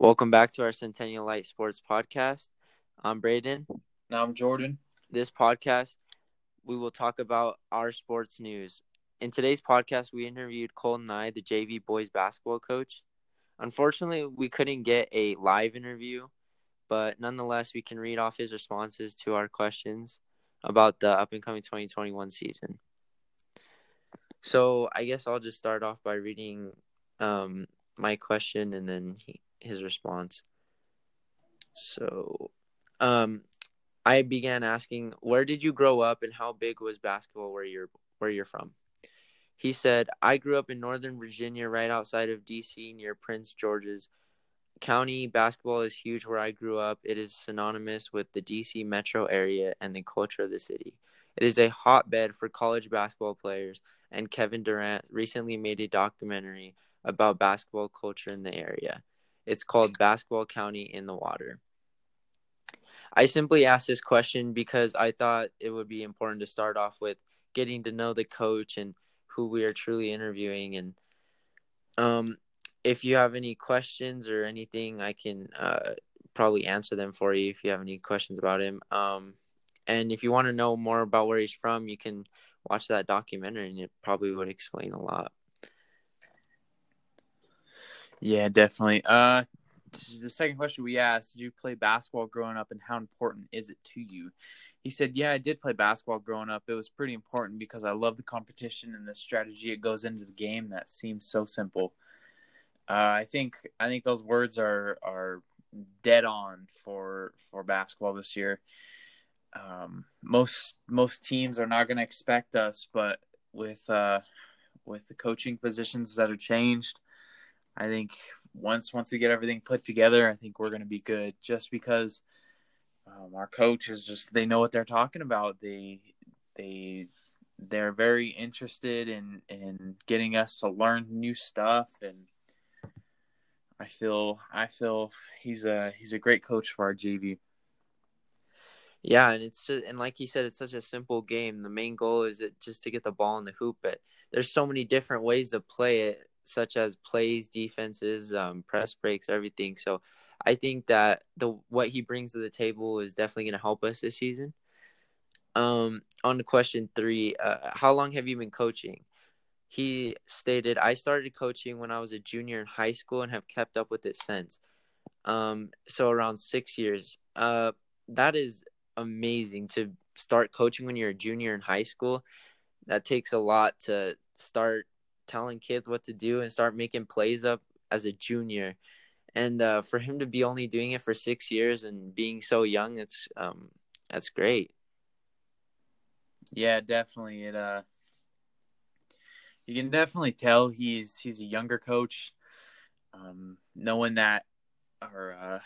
Welcome back to our Centennial Light Sports podcast. I'm Braden. Now I'm Jordan. This podcast, we will talk about our sports news. In today's podcast, we interviewed Cole Nye, the JV boys basketball coach. Unfortunately, we couldn't get a live interview, but nonetheless, we can read off his responses to our questions about the up and coming 2021 season. So, I guess I'll just start off by reading um, my question and then he, his response. So, um, I began asking, "Where did you grow up, and how big was basketball where you're where you're from?" He said, "I grew up in Northern Virginia, right outside of D.C., near Prince George's County. Basketball is huge where I grew up. It is synonymous with the D.C. metro area and the culture of the city. It is a hotbed for college basketball players." And Kevin Durant recently made a documentary about basketball culture in the area. It's called Basketball County in the Water. I simply asked this question because I thought it would be important to start off with getting to know the coach and who we are truly interviewing. And um, if you have any questions or anything, I can uh, probably answer them for you if you have any questions about him. Um, and if you want to know more about where he's from, you can watch that documentary and it probably would explain a lot. Yeah, definitely. Uh, the second question we asked: Did you play basketball growing up, and how important is it to you? He said, "Yeah, I did play basketball growing up. It was pretty important because I love the competition and the strategy it goes into the game that seems so simple." Uh, I think I think those words are are dead on for for basketball this year. Um, most most teams are not going to expect us, but with uh, with the coaching positions that are changed, I think once once we get everything put together, I think we're going to be good. Just because um, our coaches just they know what they're talking about. They they they're very interested in in getting us to learn new stuff and I feel I feel he's a he's a great coach for our JV. Yeah, and it's just, and like he said, it's such a simple game. The main goal is it just to get the ball in the hoop, but there's so many different ways to play it such as plays, defenses, um, press breaks, everything. So I think that the what he brings to the table is definitely going to help us this season. Um, on to question three, uh, how long have you been coaching? He stated, I started coaching when I was a junior in high school and have kept up with it since. Um, so around six years. Uh, that is amazing to start coaching when you're a junior in high school. That takes a lot to start telling kids what to do and start making plays up as a junior. And uh, for him to be only doing it for six years and being so young, it's um, that's great. Yeah, definitely. It uh, you can definitely tell he's he's a younger coach. Um, knowing that, or uh,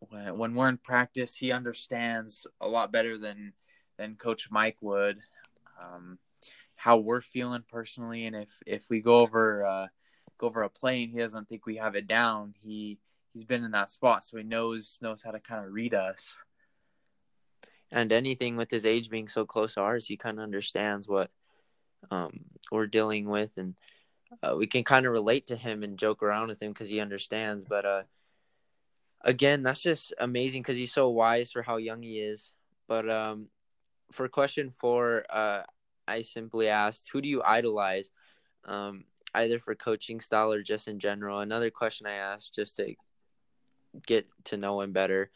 when, when we're in practice, he understands a lot better than than Coach Mike would. Um, how we're feeling personally, and if if we go over uh, go over a play and he doesn't think we have it down, he he's been in that spot, so he knows knows how to kind of read us. And anything with his age being so close to ours, he kind of understands what um, we're dealing with, and uh, we can kind of relate to him and joke around with him because he understands. But uh, again, that's just amazing because he's so wise for how young he is. But um, for question four, uh, I simply asked, "Who do you idolize?" Um, either for coaching style or just in general. Another question I asked just to get to know him better.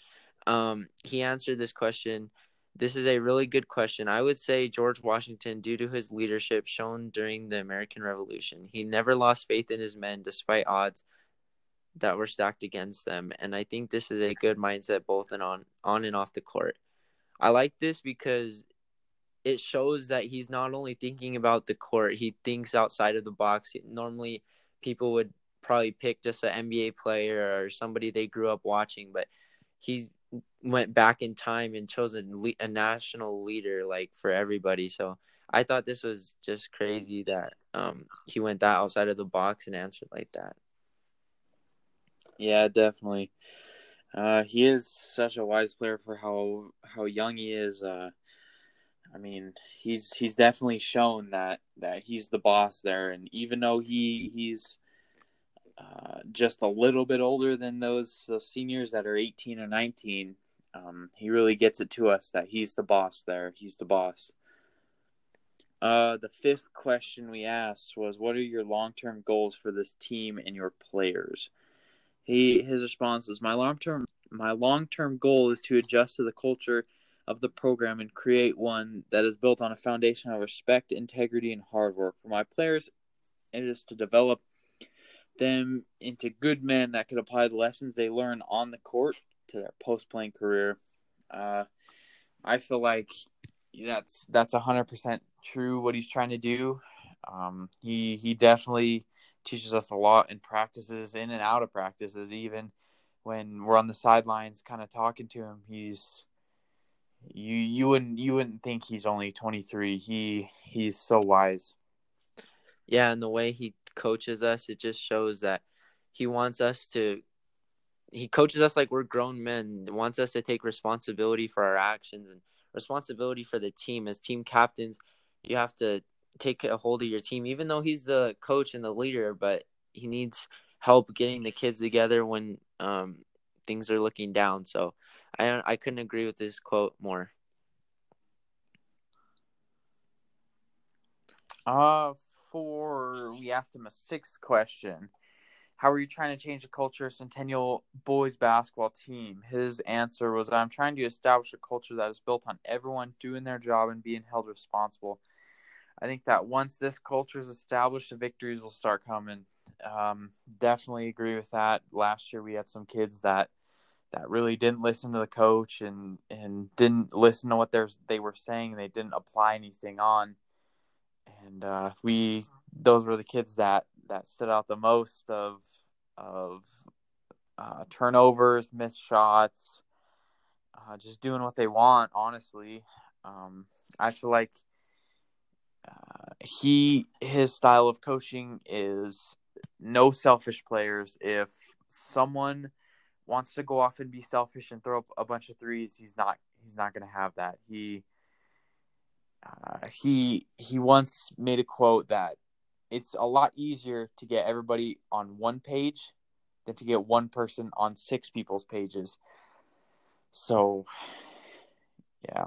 Um, he answered this question. This is a really good question. I would say George Washington, due to his leadership shown during the American Revolution, he never lost faith in his men despite odds that were stacked against them. And I think this is a good mindset both and on on and off the court. I like this because it shows that he's not only thinking about the court, he thinks outside of the box. Normally, people would probably pick just an NBA player or somebody they grew up watching, but he went back in time and chose a, a national leader like for everybody. So I thought this was just crazy that um, he went that outside of the box and answered like that. Yeah, definitely. Uh, he is such a wise player for how how young he is. Uh, I mean, he's he's definitely shown that that he's the boss there, and even though he he's uh, just a little bit older than those those seniors that are 18 or 19. Um, he really gets it to us that he's the boss there. He's the boss. Uh, the fifth question we asked was, "What are your long-term goals for this team and your players?" He his response was, "My long-term my long-term goal is to adjust to the culture of the program and create one that is built on a foundation of respect, integrity, and hard work. For my players, it is to develop them into good men that could apply the lessons they learn on the court to their post-playing career. Uh, I feel like that's that's hundred percent true what he's trying to do. Um, he he definitely teaches us a lot in practices, in and out of practices, even when we're on the sidelines, kind of talking to him. He's you you wouldn't you wouldn't think he's only 23. He he's so wise. Yeah, and the way he coaches us, it just shows that he wants us to he coaches us like we're grown men, wants us to take responsibility for our actions and responsibility for the team as team captains you have to take a hold of your team even though he's the coach and the leader but he needs help getting the kids together when um, things are looking down so i i couldn't agree with this quote more uh for we asked him a sixth question how are you trying to change the culture of Centennial boys basketball team? His answer was, I'm trying to establish a culture that is built on everyone doing their job and being held responsible. I think that once this culture is established, the victories will start coming. Um, definitely agree with that. Last year we had some kids that that really didn't listen to the coach and and didn't listen to what they were saying. They didn't apply anything on, and uh, we those were the kids that that stood out the most of of uh, turnovers, missed shots, uh, just doing what they want. Honestly, um, I feel like uh, he his style of coaching is no selfish players. If someone wants to go off and be selfish and throw up a bunch of threes, he's not he's not going to have that. He uh, he he once made a quote that it's a lot easier to get everybody on one page than to get one person on six people's pages. So, yeah.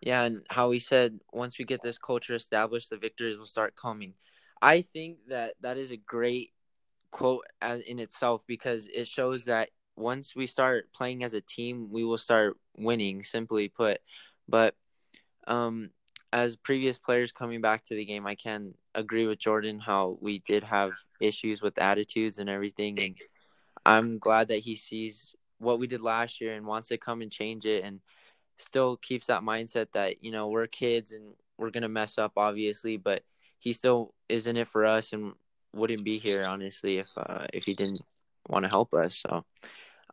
Yeah, and how he said once we get this culture established, the victories will start coming. I think that that is a great quote as in itself because it shows that once we start playing as a team, we will start winning. Simply put, but um, as previous players coming back to the game, I can agree with Jordan how we did have issues with attitudes and everything, and I'm glad that he sees what we did last year and wants to come and change it, and still keeps that mindset that you know we're kids and we're gonna mess up, obviously, but he still is in it for us and wouldn't be here honestly if uh, if he didn't want to help us. So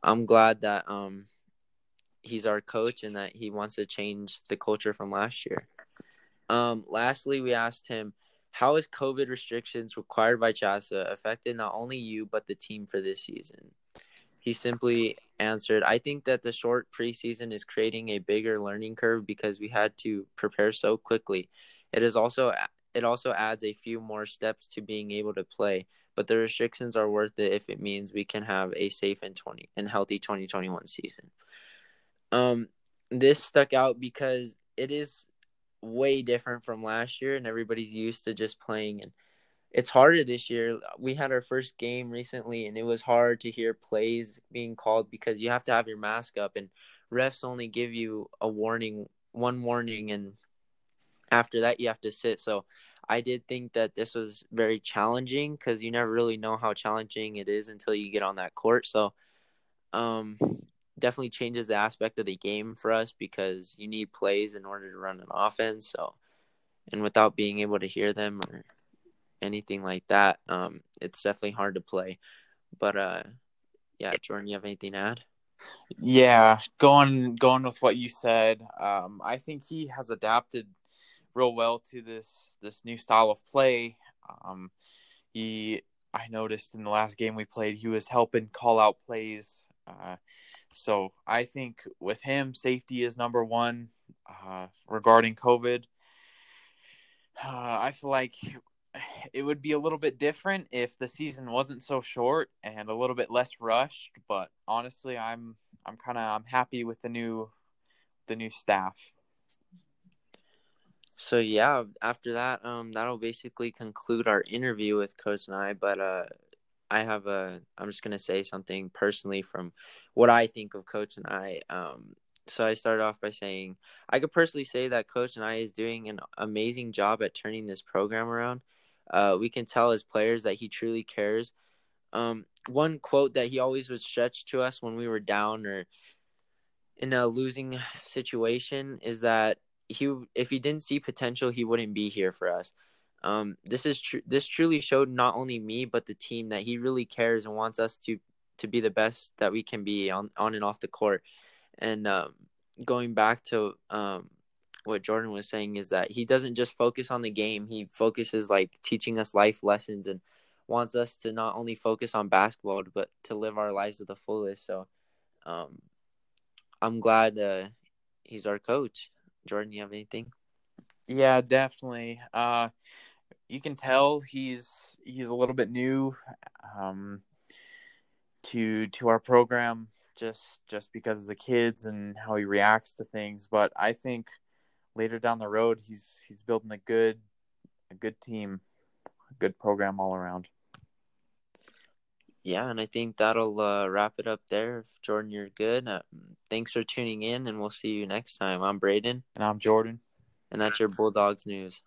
I'm glad that um he's our coach and that he wants to change the culture from last year. Um, lastly, we asked him, how has COVID restrictions required by CHSAA affected not only you, but the team for this season? He simply answered, I think that the short preseason is creating a bigger learning curve because we had to prepare so quickly. It is also it also adds a few more steps to being able to play, but the restrictions are worth it if it means we can have a safe and 20 and healthy 2021 season. Um this stuck out because it is way different from last year and everybody's used to just playing and it's harder this year. We had our first game recently and it was hard to hear plays being called because you have to have your mask up and refs only give you a warning, one warning and after that you have to sit. So I did think that this was very challenging cuz you never really know how challenging it is until you get on that court. So um definitely changes the aspect of the game for us because you need plays in order to run an offense. So, and without being able to hear them or anything like that, um, it's definitely hard to play. But uh, yeah, Jordan, you have anything to add? Yeah, going going with what you said, um, I think he has adapted real well to this this new style of play. Um, he, I noticed in the last game we played, he was helping call out plays. Uh, so I think with him, safety is number one uh, regarding COVID. Uh, I feel like it would be a little bit different if the season wasn't so short and a little bit less rushed. But honestly, I'm I'm kind of I'm happy with the new the new staff. So yeah, after that, um, that'll basically conclude our interview with Coach Nye. But uh, I have a, I'm just gonna say something personally from what I think of Coach Nye. Um, so I started off by saying I could personally say that Coach Nye is doing an amazing job at turning this program around. Uh, we can tell as players that he truly cares. Um, one quote that he always would stretch to us when we were down or in a losing situation is that he if he didn't see potential, he wouldn't be here for us. Um, this is true. This truly showed not only me but the team that he really cares and wants us to to be the best that we can be on on and off the court. And um, going back to um, what Jordan was saying is that he doesn't just focus on the game. He focuses like teaching us life lessons and wants us to not only focus on basketball but to live our lives to the fullest. So um, I'm glad uh, he's our coach. Jordan, you have anything? Yeah, definitely. Uh, you can tell he's he's a little bit new um, to to our program just just because of the kids and how he reacts to things. But I think later down the road, he's he's building a good a good team, a good program all around. Yeah, and I think that'll uh, wrap it up there. Jordan, you're good. Uh, thanks for tuning in, and we'll see you next time. I'm Braden. And I'm Jordan. And that's your Bulldogs news.